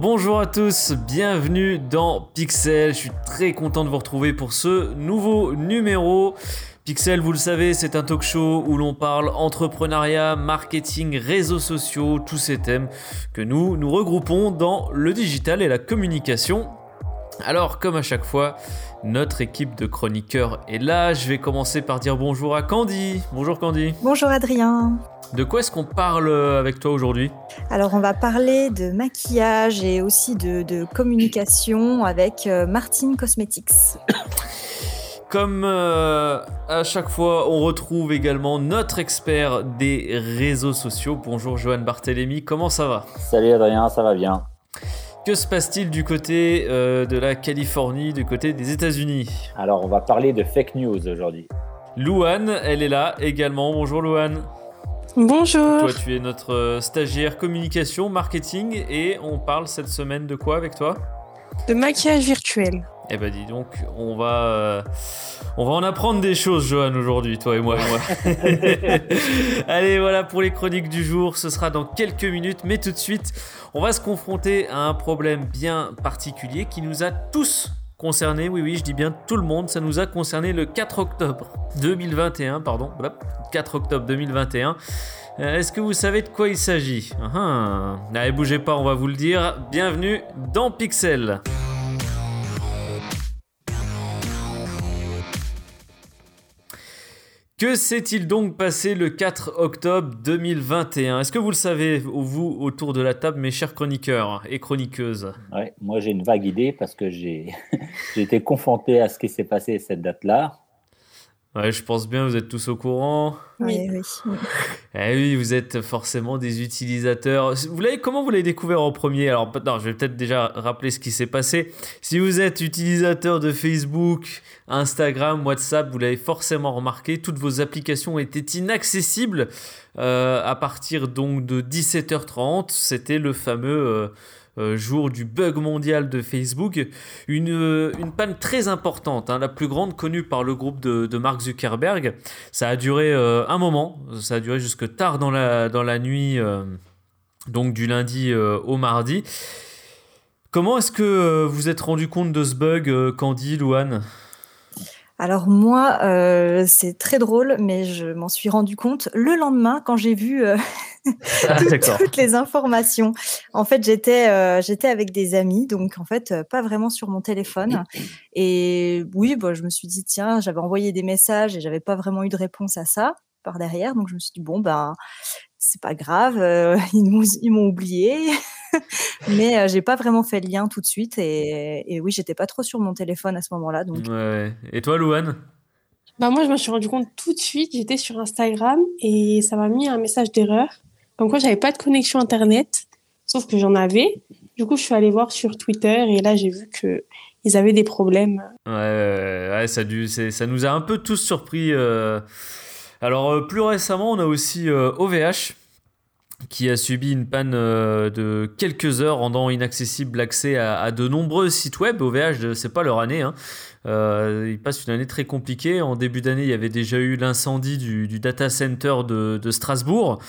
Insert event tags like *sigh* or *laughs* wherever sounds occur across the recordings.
Bonjour, à tous, bienvenue dans Pixel. Je suis très content de vous retrouver pour ce nouveau numéro. Pixel, vous le savez, c'est un talk show où l'on parle entrepreneuriat, marketing, réseaux sociaux, tous ces thèmes que nous nous regroupons dans le digital et la communication. Alors, comme à chaque fois, notre équipe de chroniqueurs est là. Je vais commencer par dire bonjour à Candy. Bonjour Candy. Bonjour Adrien. De quoi est-ce qu'on parle avec toi aujourd'hui? Alors, on va parler de maquillage et aussi de, communication avec euh, Martine Cosmetics. *coughs* Comme euh, à chaque fois, on retrouve également notre expert des réseaux sociaux. Bonjour Johan Barthélémy, comment ça va? Salut Adrien, ça va bien. Que se passe-t-il du côté euh, de la Californie, du côté des États-Unis? Alors, on va parler de fake news aujourd'hui. Louane, elle est là également. Bonjour Louane. Bonjour. Toi, tu es notre euh, stagiaire communication, marketing, et on parle cette semaine de quoi avec toi? De maquillage virtuel. Eh ben dis donc, on va, euh, on va en apprendre des choses, Johan, aujourd'hui, toi et moi. *laughs* Allez, voilà pour les chroniques du jour. Ce sera dans quelques minutes, mais tout de suite, on va se confronter à un problème bien particulier qui nous a tous concernés. Oui, oui, je dis bien tout le monde. Ça nous a concerné le 4 octobre 2021, pardon, 4 octobre 2021. Euh, est-ce que vous savez de quoi il s'agit? Uh Allez, bougez pas, on va vous le dire. Bienvenue dans Pixel. Que s'est-il donc passé le 4 octobre 2021 Est-ce que vous le savez, vous, autour de la table, mes chers chroniqueurs et chroniqueuses? Moi, j'ai une vague idée parce que *laughs* j'ai été confronté à ce qui s'est passé cette date-là. Ouais, je pense bien, vous êtes tous au courant. Oui, oui. Eh oui, vous êtes forcément des utilisateurs. Vous l'avez, comment vous l'avez découvert en premier? Alors, non, je vais peut-être déjà rappeler ce qui s'est passé. Si vous êtes utilisateur de Facebook, Instagram, WhatsApp, vous l'avez forcément remarqué, toutes vos applications étaient inaccessibles euh, à partir donc de 17h30. C'était le fameux euh, euh, jour du bug mondial de Facebook, une, euh, panne très importante, hein, la plus grande connue par le groupe de, Mark Zuckerberg. Ça a duré euh, un moment, ça a duré jusque tard dans la, dans la nuit, donc du lundi au mardi. Comment est-ce que vous êtes rendu compte de ce bug, Candy, Louane alors moi, euh, c'est très drôle, mais je m'en suis rendu compte le lendemain quand j'ai vu euh, ah, *laughs* toutes, les informations. En fait, j'étais euh, j'étais avec des amis, donc en fait pas vraiment sur mon téléphone. *clears throat* Et oui, bah, je me suis dit tiens, j'avais envoyé des messages et j'avais pas vraiment eu de réponse à ça par derrière, donc je me suis dit bon ben c'est pas grave, *laughs* ils m'ont oublié. *laughs* mais euh, j'ai pas vraiment fait le lien tout de suite. Et, et oui, j'étais pas trop sur mon téléphone à ce moment-là. Donc... Ouais. Et toi, Louane? Bah moi, je me suis rendu compte tout de suite. J'étais sur Instagram et ça m'a mis un message d'erreur. Comme quoi, j'avais pas de connexion Internet, sauf que j'en avais. Du coup, je suis allée voir sur Twitter et là, j'ai vu que ils avaient des problèmes. Ouais, ouais ça, dû, ça nous a un peu tous surpris. Euh. Alors, euh, plus récemment, on a aussi OVH qui a subi une panne euh, de quelques heures rendant inaccessible l'accès à, de nombreux sites web. OVH, c'est pas leur année. Hein. Euh, ils passent une année très compliquée. En début d'année, il y avait déjà eu l'incendie du, data center de, Strasbourg.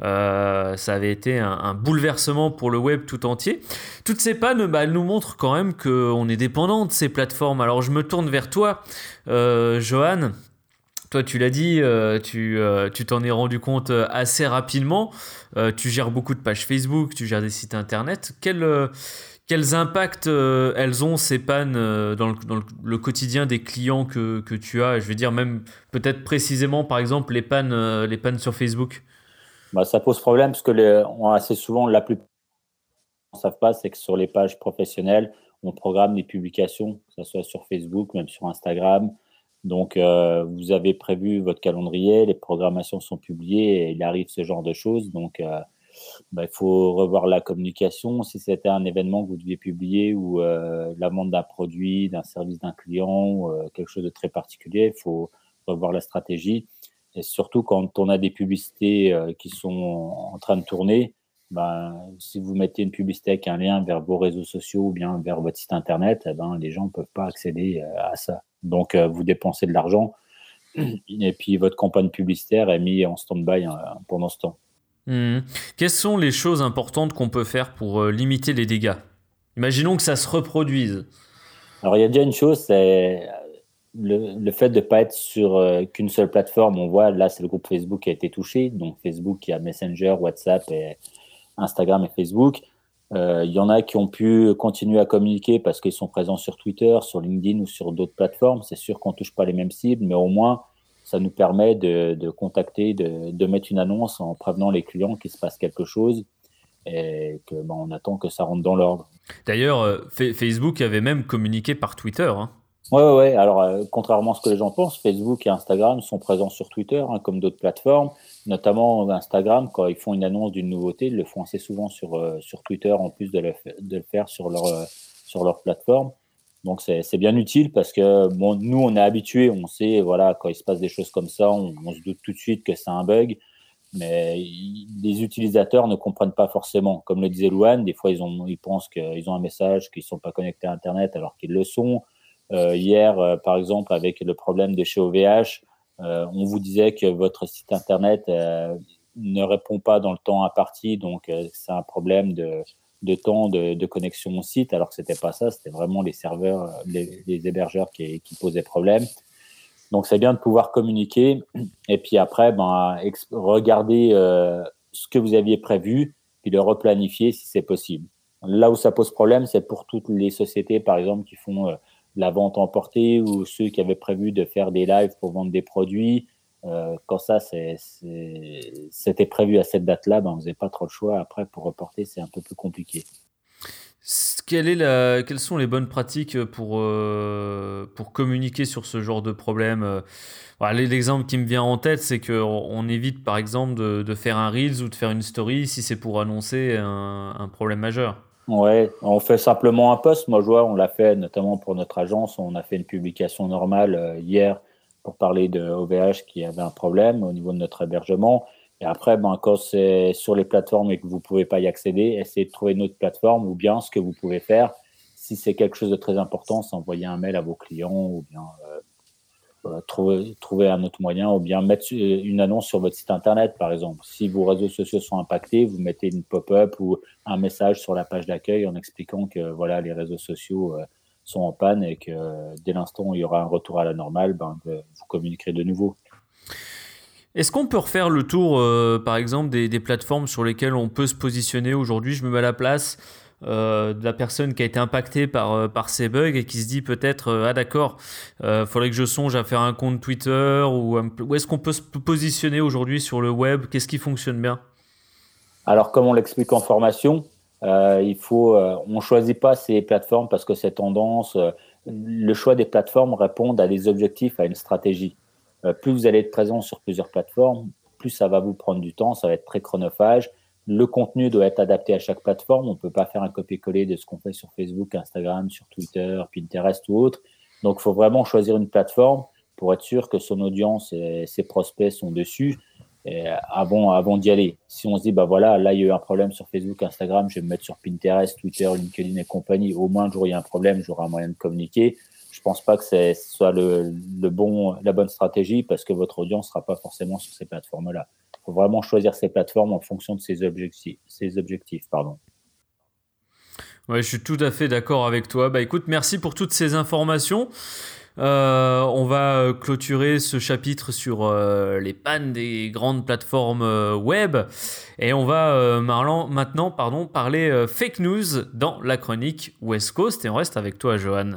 Euh, ça avait été un, bouleversement pour le web tout entier. Toutes ces pannes, bah, elles nous montrent quand même qu'on est dépendant de ces plateformes. Alors je me tourne vers toi, Johan. Toi, tu l'as dit, euh, euh, tu t'en es rendu compte euh, assez rapidement. tu gères beaucoup de pages Facebook, tu gères des sites internet. quels impacts elles ont ces pannes dans, le, quotidien des clients que, tu as? Je veux dire, même peut-être précisément, par exemple, les pannes, les pannes sur Facebook bah, Ça pose problème parce que assez souvent, la plupart ne savent pas, c'est que sur les pages professionnelles, on programme des publications, que ce soit sur Facebook, même sur Instagram. Donc, euh, vous avez prévu votre calendrier, les programmations sont publiées et il arrive ce genre de choses. Donc, euh, bah, il faut revoir la communication. Si c'était un événement que vous deviez publier ou euh, la vente d'un produit, d'un service d'un client, ou, quelque chose de très particulier, il faut revoir la stratégie. Et surtout quand on a des publicités qui sont en train de tourner, ben, si vous mettez une publicité avec un lien vers vos réseaux sociaux ou bien vers votre site internet, eh ben, les gens ne peuvent pas accéder à ça. Donc, euh, vous dépensez de l'argent *clears throat* et puis votre campagne publicitaire est mise en stand-by euh, pendant ce temps. Hmm. Quelles sont les choses importantes qu'on peut faire pour limiter les dégâts? Imaginons que ça se reproduise. Alors, il y a déjà une chose, c'est le, fait de ne pas être sur euh, qu'une seule plateforme. On voit, là, c'est le groupe Facebook qui a été touché. Donc, Facebook, qui a Messenger, WhatsApp, et Instagram et Facebook. Euh, il y en a qui ont pu continuer à communiquer parce qu'ils sont présents sur Twitter, sur LinkedIn ou sur d'autres plateformes. C'est sûr qu'on ne touche pas les mêmes cibles, mais au moins, ça nous permet de, contacter, de, mettre une annonce en prévenant les clients qu'il se passe quelque chose et que ben, on attend que ça rentre dans l'ordre. D'ailleurs, euh, Facebook avait même communiqué par Twitter. Hein. Oui, ouais. Alors, euh, contrairement à ce que les gens pensent, Facebook et Instagram sont présents sur Twitter, hein, comme d'autres plateformes. Notamment Instagram, quand ils font une annonce d'une nouveauté, ils le font assez souvent sur, euh, sur Twitter, en plus de le, faire sur leur, sur leur plateforme. Donc, c'est bien utile parce que bon, nous, on est habitués, on sait, voilà, quand il se passe des choses comme ça, on, on se doute tout de suite que c'est un bug mais les utilisateurs ne comprennent pas forcément. Comme le disait Louane, des fois ils, ont, ils pensent qu'ils ont un message, qu'ils ne sont pas connectés à Internet alors qu'ils le sont. Euh, hier, euh, par exemple, avec le problème de chez OVH, euh, on vous disait que votre site Internet ne répond pas dans le temps imparti, donc c'est un problème de, de temps de, connexion au site, alors que ce n'était pas ça, c'était vraiment les serveurs, les, hébergeurs qui, qui posaient problème. Donc c'est bien de pouvoir communiquer et puis après, ben, regarder ce que vous aviez prévu puis le replanifier si c'est possible. Là où ça pose problème, c'est pour toutes les sociétés, par exemple, qui font la vente emportée ou ceux qui avaient prévu de faire des lives pour vendre des produits. Euh, quand ça, c'était prévu à cette date-là, ben, vous n'avez pas trop le choix. Après, pour reporter, c'est un peu plus compliqué. Quelles sont les bonnes pratiques pour, euh, pour communiquer sur ce genre de problème? Euh, L'exemple qui me vient en tête, c'est qu'on on évite par exemple de, faire un Reels ou de faire une story si c'est pour annoncer un, problème majeur. Ouais, on fait simplement un post. Moi, je vois, on l'a fait notamment pour notre agence. On a fait une publication normale euh, hier pour parler de OVH qui avait un problème au niveau de notre hébergement. Et après, ben, quand c'est sur les plateformes et que vous ne pouvez pas y accéder, essayez de trouver une autre plateforme ou bien ce que vous pouvez faire. Si c'est quelque chose de très important, c'est envoyer un mail à vos clients ou bien euh, trouver, trouver un autre moyen ou bien mettre une annonce sur votre site internet, par exemple. Si vos réseaux sociaux sont impactés, vous mettez une pop-up ou un message sur la page d'accueil en expliquant que voilà, les réseaux sociaux euh, sont en panne et que dès l'instant où il y aura un retour à la normale, ben, vous communiquerez de nouveau. Est-ce qu'on peut refaire le tour, euh, par exemple, des, plateformes sur lesquelles on peut se positionner aujourd'hui? Je me mets à la place euh, de la personne qui a été impactée par, euh, par ces bugs et qui se dit peut-être Ah d'accord, il faudrait que je songe à faire un compte Twitter ou où est-ce qu'on peut se positionner aujourd'hui sur le web? Qu'est-ce qui fonctionne bien? Alors, comme on l'explique en formation, il faut, on choisit pas ces plateformes parce que c'est tendance. le choix des plateformes répond à des objectifs, à une stratégie. Euh, plus vous allez être présent sur plusieurs plateformes, plus ça va vous prendre du temps, ça va être très chronophage. Le contenu doit être adapté à chaque plateforme. On ne peut pas faire un copier-coller de ce qu'on fait sur Facebook, Instagram, sur Twitter, Pinterest ou autre. Donc, il faut vraiment choisir une plateforme pour être sûr que son audience et ses prospects sont dessus avant, d'y aller. Si on se dit, bah voilà, là, il y a eu un problème sur Facebook, Instagram, je vais me mettre sur Pinterest, Twitter, LinkedIn et compagnie. Au moins, a un problème, j'aurai un moyen de communiquer je pense pas que ce soit le, bon, la bonne stratégie parce que votre audience sera pas forcément sur ces plateformes-là. Faut vraiment choisir ces plateformes en fonction de ses objectifs. Ses pardon. Ouais, je suis tout à fait d'accord avec toi. Bah écoute, merci pour toutes ces informations. Euh, on va clôturer ce chapitre sur euh, les pannes des grandes plateformes euh, web et on va maintenant pardon, parler fake news dans la chronique West Coast et on reste avec toi Johan.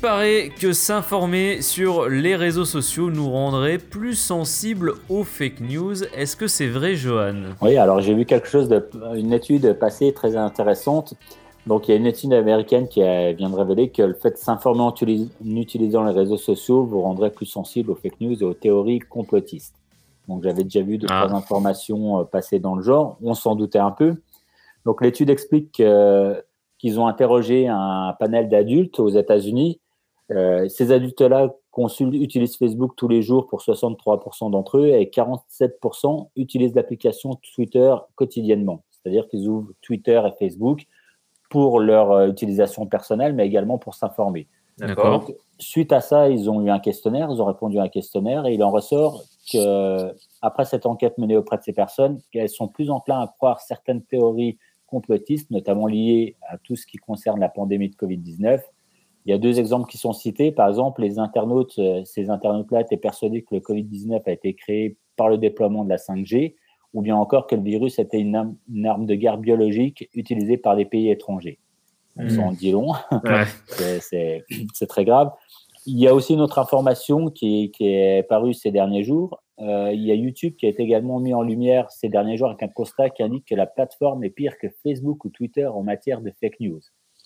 Paraît que s'informer sur les réseaux sociaux nous rendrait plus sensibles aux fake news. Est-ce que c'est vrai, Johan? Oui, alors j'ai vu quelque chose, de, une étude passée très intéressante. Donc il y a une étude américaine qui vient de révéler que le fait de s'informer en utilisant les réseaux sociaux vous rendrait plus sensible aux fake news et aux théories complotistes. Donc j'avais déjà vu de ah. trois informations euh, passer dans le genre. On s'en doutait un peu. Donc l'étude explique que qu'ils ont interrogé un panel d'adultes aux États-Unis ces adultes-là utilisent Facebook tous les jours pour 63% d'entre eux et 47% utilisent l'application Twitter quotidiennement. C'est-à-dire qu'ils ouvrent Twitter et Facebook pour leur utilisation personnelle, mais également pour s'informer. D'accord. Suite à ça, ils ont eu un questionnaire, ils ont répondu à un questionnaire et il en ressort que après cette enquête menée auprès de ces personnes, qu'elles sont plus enclins à croire certaines théories complotistes, notamment liées à tout ce qui concerne la pandémie de Covid-19. Il y a deux exemples qui sont cités. Par exemple, les internautes, euh, ces internautes-là étaient persuadés que le Covid-19 a été créé par le déploiement de la 5G, ou bien encore que le virus était une arme, de guerre biologique utilisée par des pays étrangers. On mmh. s'en dit long. *laughs* c'est très grave. Il y a aussi une autre information qui, est parue ces derniers jours. Euh, il y a YouTube qui a été également mis en lumière ces derniers jours avec un constat qui indique que la plateforme est pire que Facebook ou Twitter en matière de fake news.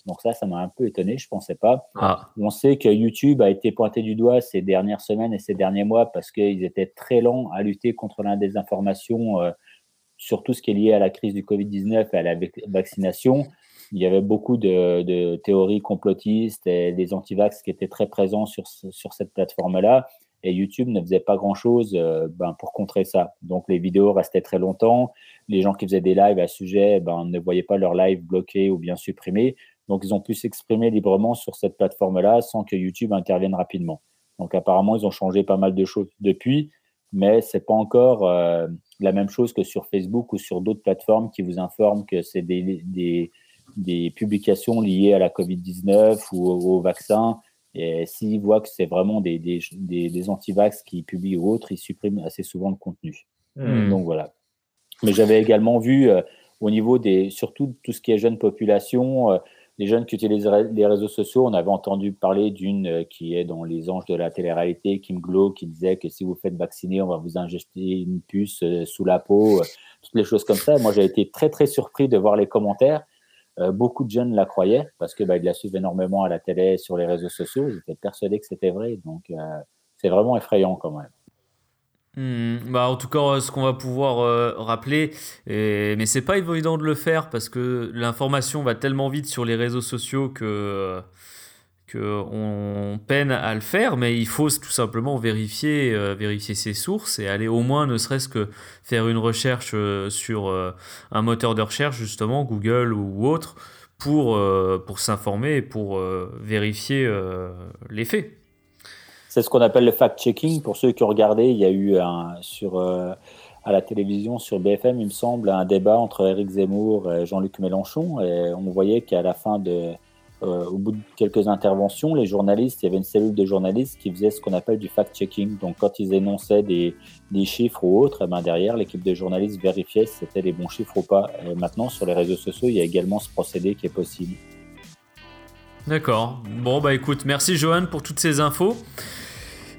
Donc ça, ça m'a un peu étonné, je ne pensais pas. Ah. On sait que YouTube a été pointé du doigt ces dernières semaines et ces derniers mois parce qu'ils étaient très lents à lutter contre la désinformation euh, sur tout ce qui est lié à la crise du Covid-19 et à la vaccination il y avait beaucoup de, théories complotistes et des antivax qui étaient très présents sur, sur cette plateforme-là. Et YouTube ne faisait pas grand-chose euh, ben, pour contrer ça. Donc les vidéos restaient très longtemps. Les gens qui faisaient des lives à sujet ben, ne voyaient pas leur live bloqué ou bien supprimé. Donc ils ont pu s'exprimer librement sur cette plateforme-là sans que YouTube intervienne rapidement. Donc apparemment, ils ont changé pas mal de choses depuis, mais ce n'est pas encore euh, la même chose que sur Facebook ou sur d'autres plateformes qui vous informent que c'est des, des des publications liées à la Covid-19 ou au, vaccin. Et s'ils voient que c'est vraiment des, des, des, anti-vax qui publient ou autres, ils suppriment assez souvent le contenu. Hmm. Donc voilà. Mais j'avais également vu euh, au niveau des, surtout tout ce qui est jeune population, euh, les jeunes qui utilisent les réseaux sociaux, on avait entendu parler d'une euh, qui est dans les anges de la télé-réalité, Kim Glow, qui disait que si vous faites vacciner, on va vous injecter une puce sous la peau, toutes les choses comme ça. Moi, j'ai été très, très surpris de voir les commentaires euh, beaucoup de jeunes la croyaient parce que bah, la suivent énormément à la télé, sur les réseaux sociaux. Ils étaient persuadés que c'était vrai. Donc, euh, c'est vraiment effrayant quand même. Hmm, bah en tout cas, ce qu'on va pouvoir euh, rappeler, et, mais c'est pas évident de le faire parce que l'information va tellement vite sur les réseaux sociaux que on peine à le faire, mais il faut tout simplement vérifier, euh, ses sources et aller au moins, ne serait-ce que faire une recherche euh, sur euh, un moteur de recherche, justement, Google ou autre, pour s'informer et pour vérifier les faits. C'est ce qu'on appelle le fact-checking. Pour ceux qui ont regardé, il y a eu sur, à la télévision, sur BFM, il me semble, un débat entre Éric Zemmour et Jean-Luc Mélenchon. Et on voyait qu'à la fin euh, au bout de quelques interventions, les journalistes, il y avait une cellule de journalistes qui faisait ce qu'on appelle du fact-checking. Donc, quand ils énonçaient des, chiffres ou autres, eh ben derrière, l'équipe de journalistes vérifiait si c'était les bons chiffres ou pas. maintenant, sur les réseaux sociaux, il y a également ce procédé qui est possible. D'accord. Bon, bah écoute, merci Johan pour toutes ces infos.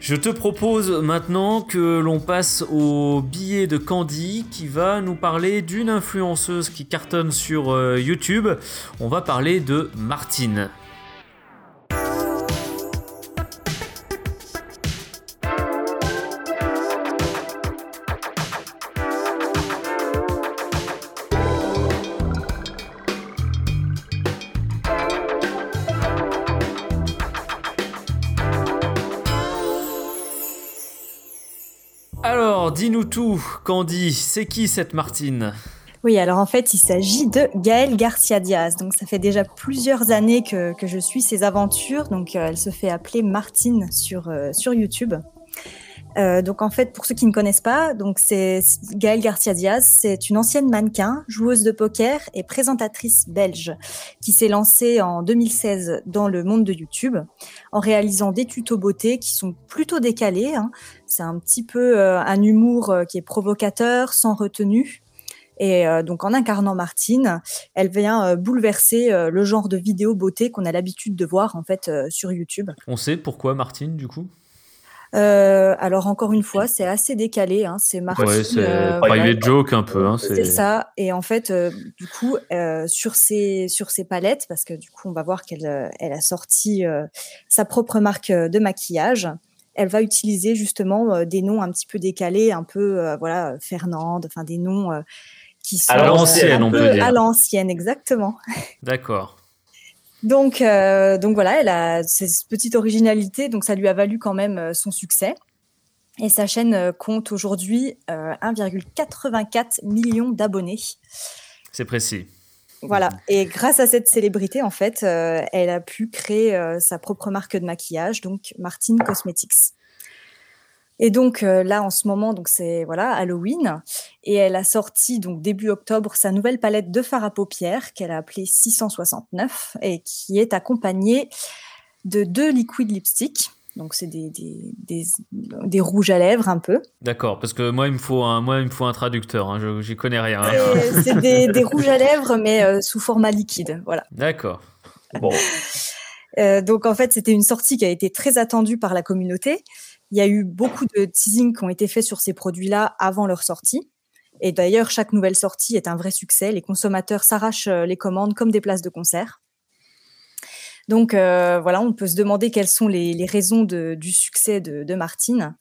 Je te propose maintenant que l'on passe au billet de Candy qui va nous parler d'une influenceuse qui cartonne sur euh, YouTube. On va parler de Martine. Candy. C'est qui cette Martine? Oui, alors en fait, il s'agit de Gaëlle Garcia Diaz. Donc, ça fait déjà plusieurs années que, je suis ses aventures. Donc, euh, elle se fait appeler Martine sur, euh, sur YouTube. Euh, donc en fait, pour ceux qui ne connaissent pas, donc c'est Gaëlle Garcia Diaz, c'est une ancienne mannequin, joueuse de poker et présentatrice belge qui s'est lancée en 2016 dans le monde de YouTube en réalisant des tutos beauté qui sont plutôt décalés. Hein. C'est un petit peu euh, un humour euh, qui est provocateur, sans retenue. Et donc en incarnant Martine, elle vient bouleverser le genre de vidéo beauté qu'on a l'habitude de voir en fait sur YouTube. On sait pourquoi Martine du coup? Euh, alors encore une fois, c'est assez décalé. Hein, c'est Martine. Ouais, c'est euh, private joke un peu. Hein, c'est ça. Et en fait, euh, du coup, sur ses sur palettes, parce que du coup, on va voir qu'elle elle a sorti sa propre marque de maquillage. Elle va utiliser justement des noms un petit peu décalés, un peu voilà Fernande, enfin des noms qui sont à l'ancienne, on peut dire. À l'ancienne, exactement. D'accord. Donc, donc voilà, elle a cette petite originalité, donc ça lui a valu quand même son succès. Et sa chaîne compte aujourd'hui 1,84 million d'abonnés. C'est précis. Voilà. Et grâce à cette célébrité, en fait, euh, elle a pu créer euh, sa propre marque de maquillage, donc Martine Cosmetics. Et donc euh, là, en ce moment, donc c'est voilà Halloween, et elle a sorti donc début octobre sa nouvelle palette de fard à paupières qu'elle a appelée 669 et qui est accompagnée de deux liquides lipsticks donc, c'est des, des, des, rouges à lèvres un peu. D'accord, parce que moi, il me faut un, moi, il me faut un traducteur. Hein, je J'y connais rien. C'est des, rouges à lèvres, mais euh, sous format liquide. Voilà. D'accord. *laughs* Bon. Euh, donc, en fait, c'était une sortie qui a été très attendue par la communauté. Il y a eu beaucoup de teasing qui ont été faits sur ces produits-là avant leur sortie. Et d'ailleurs, chaque nouvelle sortie est un vrai succès. Les consommateurs s'arrachent euh, les commandes comme des places de concert. Donc euh, voilà, on peut se demander quelles sont les, raisons du succès de, Martine.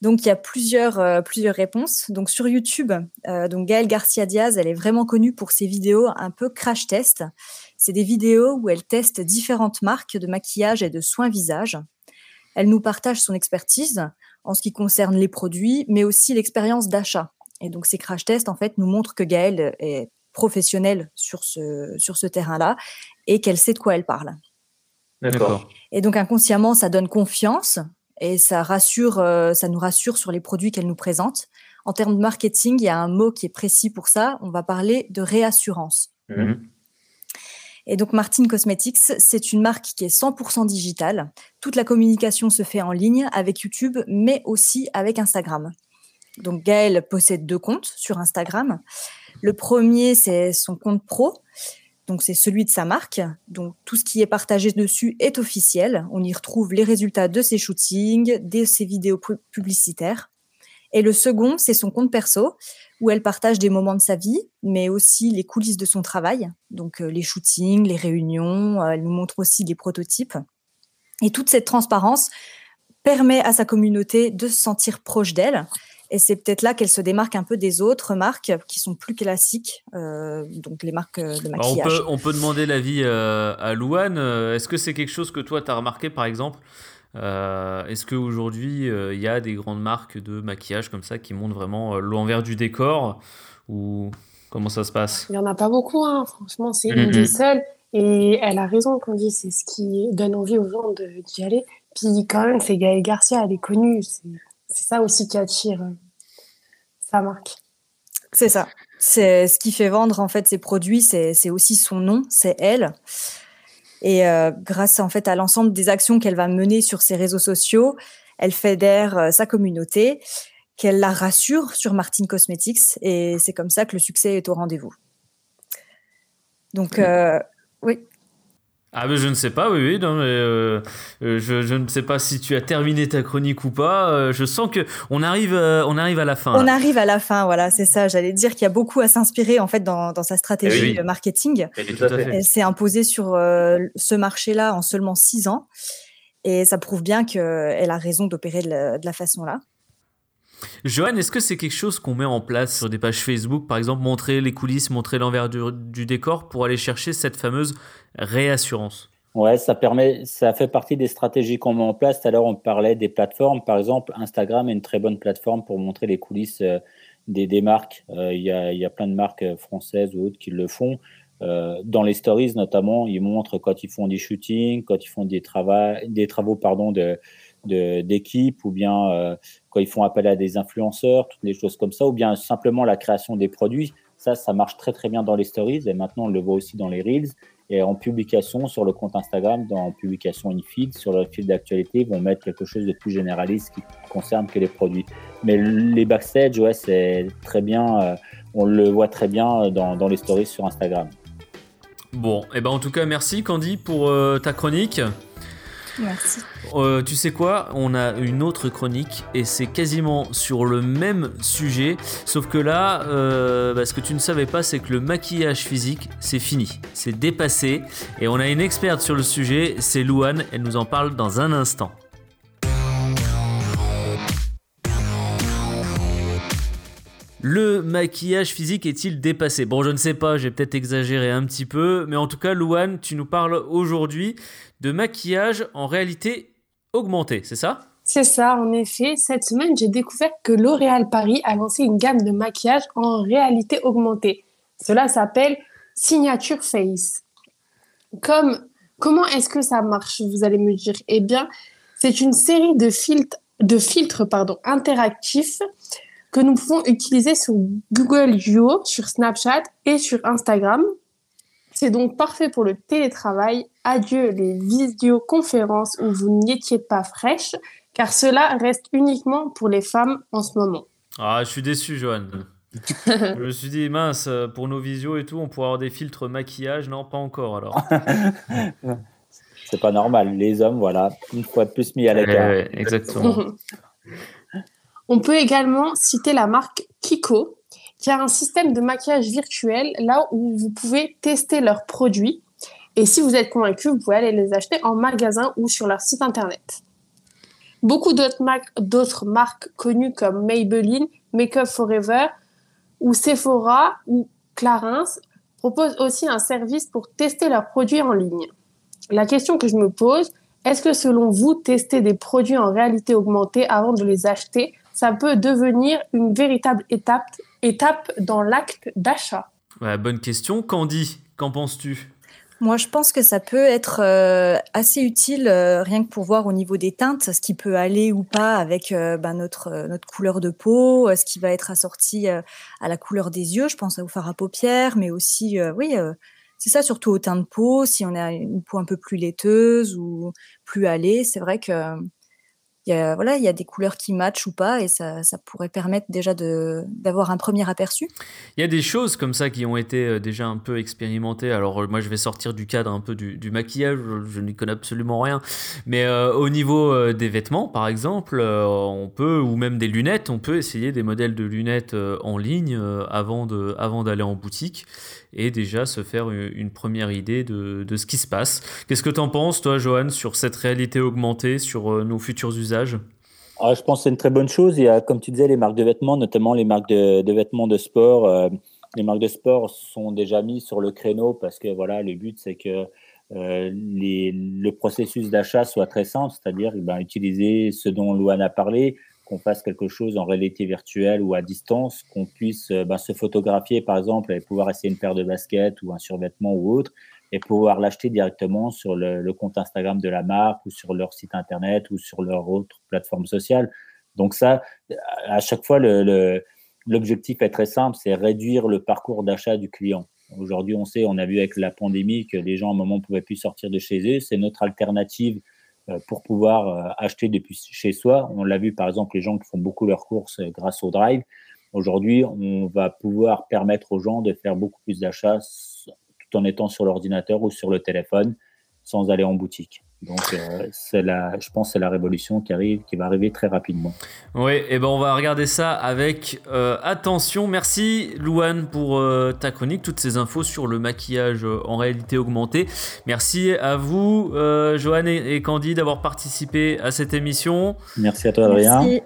Donc il y a plusieurs, euh, plusieurs réponses. Donc sur YouTube, euh, donc Gaëlle Garcia Diaz, elle est vraiment connue pour ses vidéos un peu crash test. C'est des vidéos où elle teste différentes marques de maquillage et de soins visage. Elle nous partage son expertise en ce qui concerne les produits, mais aussi l'expérience d'achat. Et donc ces crash tests en fait nous montrent que Gaëlle est professionnelle sur ce, sur ce terrain-là et qu'elle sait de quoi elle parle. D'accord. Et donc inconsciemment, ça donne confiance et ça rassure, euh, ça nous rassure sur les produits qu'elle nous présente. En termes de marketing, il y a un mot qui est précis pour ça. On va parler de réassurance. Mhm. Et donc Martine Cosmetics, c'est une marque qui est 100% digitale. Toute la communication se fait en ligne avec YouTube, mais aussi avec Instagram. Donc Gaëlle possède deux comptes sur Instagram. Le premier, c'est son compte pro. Donc c'est celui de sa marque. Donc tout ce qui est partagé dessus est officiel. On y retrouve les résultats de ses shootings, de ses vidéos publicitaires. Et le second, c'est son compte perso, où elle partage des moments de sa vie, mais aussi les coulisses de son travail. Donc euh, les shootings, les réunions, euh, elle nous montre aussi des prototypes. Et toute cette transparence permet à sa communauté de se sentir proche d'elle et c'est peut-être là qu'elle se démarque un peu des autres marques qui sont plus classiques, euh, donc les marques de maquillage. on, peut, demander l'avis à Louane. Est-ce que c'est quelque chose que toi, tu as remarqué, par exemple? Est-ce qu'aujourd'hui, il y a des grandes marques de maquillage comme ça qui montrent vraiment l'envers du décor Ou comment ça se passe? Il n'y en a pas beaucoup, hein. franchement, c'est une des seules. Et elle a raison quand dit c'est ce qui donne envie aux gens d'y aller. Puis quand même, c'est Gaëlle Garcia, elle est connue. C'est ça aussi qui attire sa marque. C'est ça. C'est ce qui fait vendre en fait ses produits, c'est aussi son nom, c'est elle. Et euh, grâce en fait à l'ensemble des actions qu'elle va mener sur ses réseaux sociaux, elle fédère euh, sa communauté, qu'elle la rassure sur Martin Cosmetics, et c'est comme ça que le succès est au rendez-vous. Donc, euh, oui. Ah mais je ne sais pas, oui, oui, non, mais euh, euh, je, je, ne sais pas si tu as terminé ta chronique ou pas. Euh, je sens que on arrive, on arrive à la fin. On arrive à la fin, voilà, c'est ça. J'allais dire qu'il y a beaucoup à s'inspirer en fait dans, dans sa stratégie eh de marketing. Elle s'est imposée sur ce marché-là en seulement six ans, et ça prouve bien qu'elle a raison d'opérer de, de la façon là. Johan, est-ce que c'est quelque chose qu'on met en place sur des pages Facebook, par exemple, montrer les coulisses, montrer l'envers du, décor pour aller chercher cette fameuse réassurance? Ouais, ça permet, ça fait partie des stratégies qu'on met en place. Tout à l'heure, on parlait des plateformes. Par exemple, Instagram est une très bonne plateforme pour montrer les coulisses euh, des, marques. Euh, il y, a, plein de marques euh, françaises ou autres qui le font. dans les stories, notamment, ils montrent quand ils font des shootings, quand ils font des, des travaux pardon, de, d'équipe ou bien euh, quand ils font appel à des influenceurs, toutes les choses comme ça, ou bien simplement la création des produits. Ça, ça marche très très bien dans les stories et maintenant on le voit aussi dans les reels et en publication sur le compte Instagram, dans publication in-feed, sur le fil d'actualité, ils vont mettre quelque chose de plus généraliste qui concerne que les produits. Mais les backstage, ouais, c'est très bien, euh, on le voit très bien dans, dans, les stories sur Instagram. Bon, et eh ben en tout cas, merci Candy pour euh, ta chronique. Merci. Euh, tu sais quoi On a une autre chronique et c'est quasiment sur le même sujet, sauf que là, euh, bah, ce que tu ne savais pas, c'est que le maquillage physique, c'est fini, c'est dépassé. Et on a une experte sur le sujet, c'est Louane, elle nous en parle dans un instant. Le maquillage physique est-il dépassé? Bon, je ne sais pas, j'ai peut-être exagéré un petit peu, mais en tout cas, Louane, tu nous parles aujourd'hui de maquillage en réalité augmentée, c'est ça? C'est ça, en effet. Cette semaine, j'ai découvert que L'Oréal Paris a lancé une gamme de maquillage en réalité augmentée. Cela s'appelle Signature Face. Comme, comment est-ce que ça marche, vous allez me dire? Eh bien, c'est une série de filtres, interactifs que nous pouvons utiliser sur Google Duo, sur Snapchat et sur Instagram. C'est donc parfait pour le télétravail. Adieu les vidéoconférences où vous n'étiez pas fraîche, car cela reste uniquement pour les femmes en ce moment. Ah, je suis déçu, Johan. *laughs* je me suis dit, mince, pour nos visios et tout, on pourrait avoir des filtres maquillage. Non, pas encore alors. *laughs* C'est pas normal. Les hommes, voilà, une fois de plus mis à l'écart. exactement. *laughs* On peut également citer la marque Kiko, qui a un système de maquillage virtuel là où vous pouvez tester leurs produits. Et si vous êtes convaincu, vous pouvez aller les acheter en magasin ou sur leur site internet. Beaucoup d'autres marques, connues comme Maybelline, Makeup Forever ou Sephora ou Clarins proposent aussi un service pour tester leurs produits en ligne. La question que je me pose, est-ce que selon vous, tester des produits en réalité augmentée avant de les acheter ça peut devenir une véritable étape, étape dans l'acte d'achat Bonne question. Candy, qu'en penses-tu? Moi, je pense que ça peut être euh, assez utile, euh, rien que pour voir au niveau des teintes, ce qui peut aller ou pas avec euh, ben, notre, notre couleur de peau, ce qui va être assorti à la couleur des yeux. Je pense au fard à paupières, mais aussi, oui, c'est ça, surtout au teint de peau. Si on a une peau un peu plus laiteuse ou plus hâlée, c'est vrai que il y a, voilà, il y a des couleurs qui matchent ou pas, et ça, ça pourrait permettre déjà d'avoir un premier aperçu. Il y a des choses comme ça qui ont été euh, déjà un peu expérimentées. Alors euh, moi, je vais sortir du cadre un peu du, maquillage, je, n'y connais absolument rien. Mais euh, au niveau des vêtements, par exemple, on peut, ou même des lunettes, on peut essayer des modèles de lunettes en ligne avant d'aller avant en boutique et déjà se faire une, première idée de, de, ce qui se passe. Qu'est-ce que tu en penses, toi, Johan, sur cette réalité augmentée, sur nos futurs usages? Ah, Je pense que c'est une très bonne chose. Il y a, comme tu disais, les marques de vêtements, notamment les marques de, vêtements de sport. Euh, les marques de sport sont déjà mises sur le créneau parce que voilà, le but, c'est que euh, le processus d'achat soit très simple, c'est-à-dire ben, utiliser ce dont Louane a parlé, qu'on fasse quelque chose en réalité virtuelle ou à distance, qu'on puisse euh, ben, se photographier par exemple et pouvoir essayer une paire de baskets ou un survêtement ou autre et pouvoir l'acheter directement sur le, compte Instagram de la marque ou sur leur site internet ou sur leur autre plateforme sociale. Donc ça, à chaque fois, l'objectif est très simple, c'est réduire le parcours d'achat du client. Aujourd'hui, on sait, on a vu avec la pandémie que les gens à un moment ne pouvaient plus sortir de chez eux. C'est notre alternative pour pouvoir euh, acheter depuis chez soi. On l'a vu par exemple, les gens qui font beaucoup leurs courses euh, grâce au drive. Aujourd'hui, on va pouvoir permettre aux gens de faire beaucoup plus d'achats tout en étant sur l'ordinateur ou sur le téléphone sans aller en boutique. Donc, euh, c'est la, je pense que c'est la révolution qui arrive, qui va arriver très rapidement. Oui, et ben on va regarder ça avec euh, attention. Merci Louane pour euh, ta chronique, toutes ces infos sur le maquillage en réalité augmentée. Merci à vous, Joanne et, et Candy, d'avoir participé à cette émission. Merci à toi, Adrien. Merci.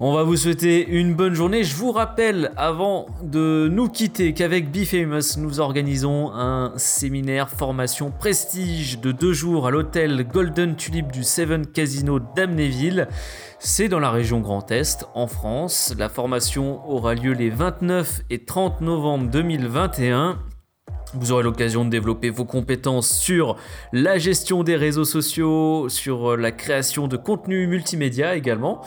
On va vous souhaiter une bonne journée. Je vous rappelle avant de nous quitter qu'avec BeFamous, nous organisons un séminaire formation prestige de deux jours à l'hôtel Golden Tulip du Seven Casino d'Amnéville. C'est dans la région Grand Est, en France. La formation aura lieu les 29 et 30 novembre 2021. Vous aurez l'occasion de développer vos compétences sur la gestion des réseaux sociaux, sur la création de contenu multimédia également.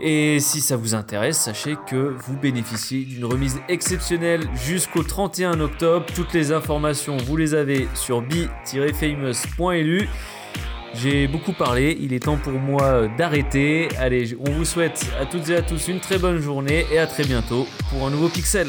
Et si ça vous intéresse, sachez que vous bénéficiez d'une remise exceptionnelle jusqu'au 31 octobre. Toutes les informations, vous les avez sur b-famous.lu. J'ai beaucoup parlé, il est temps pour moi d'arrêter. Allez, on vous souhaite à toutes et à tous une très bonne journée et à très bientôt pour un nouveau Pixel.